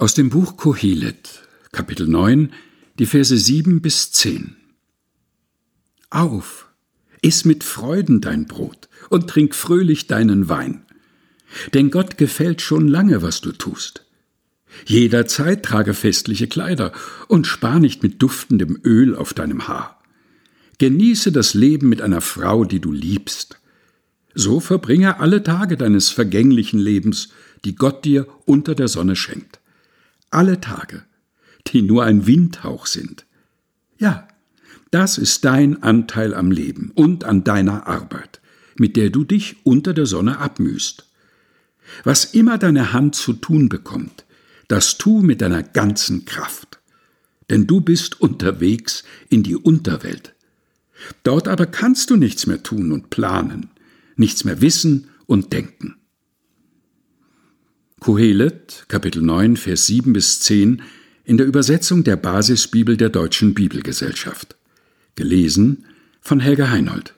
Aus dem Buch Kohelet, Kapitel 9, die Verse 7 bis 10. Auf, iss mit Freuden dein Brot und trink fröhlich deinen Wein. Denn Gott gefällt schon lange, was du tust. Jederzeit trage festliche Kleider und spar nicht mit duftendem Öl auf deinem Haar. Genieße das Leben mit einer Frau, die du liebst. So verbringe alle Tage deines vergänglichen Lebens, die Gott dir unter der Sonne schenkt alle Tage, die nur ein Windhauch sind. Ja, das ist dein Anteil am Leben und an deiner Arbeit, mit der du dich unter der Sonne abmühst. Was immer deine Hand zu tun bekommt, das tu mit deiner ganzen Kraft. Denn du bist unterwegs in die Unterwelt. Dort aber kannst du nichts mehr tun und planen, nichts mehr wissen und denken. Kohelet, Kapitel 9, Vers 7 bis 10 in der Übersetzung der Basisbibel der Deutschen Bibelgesellschaft. Gelesen von Helga Heinold.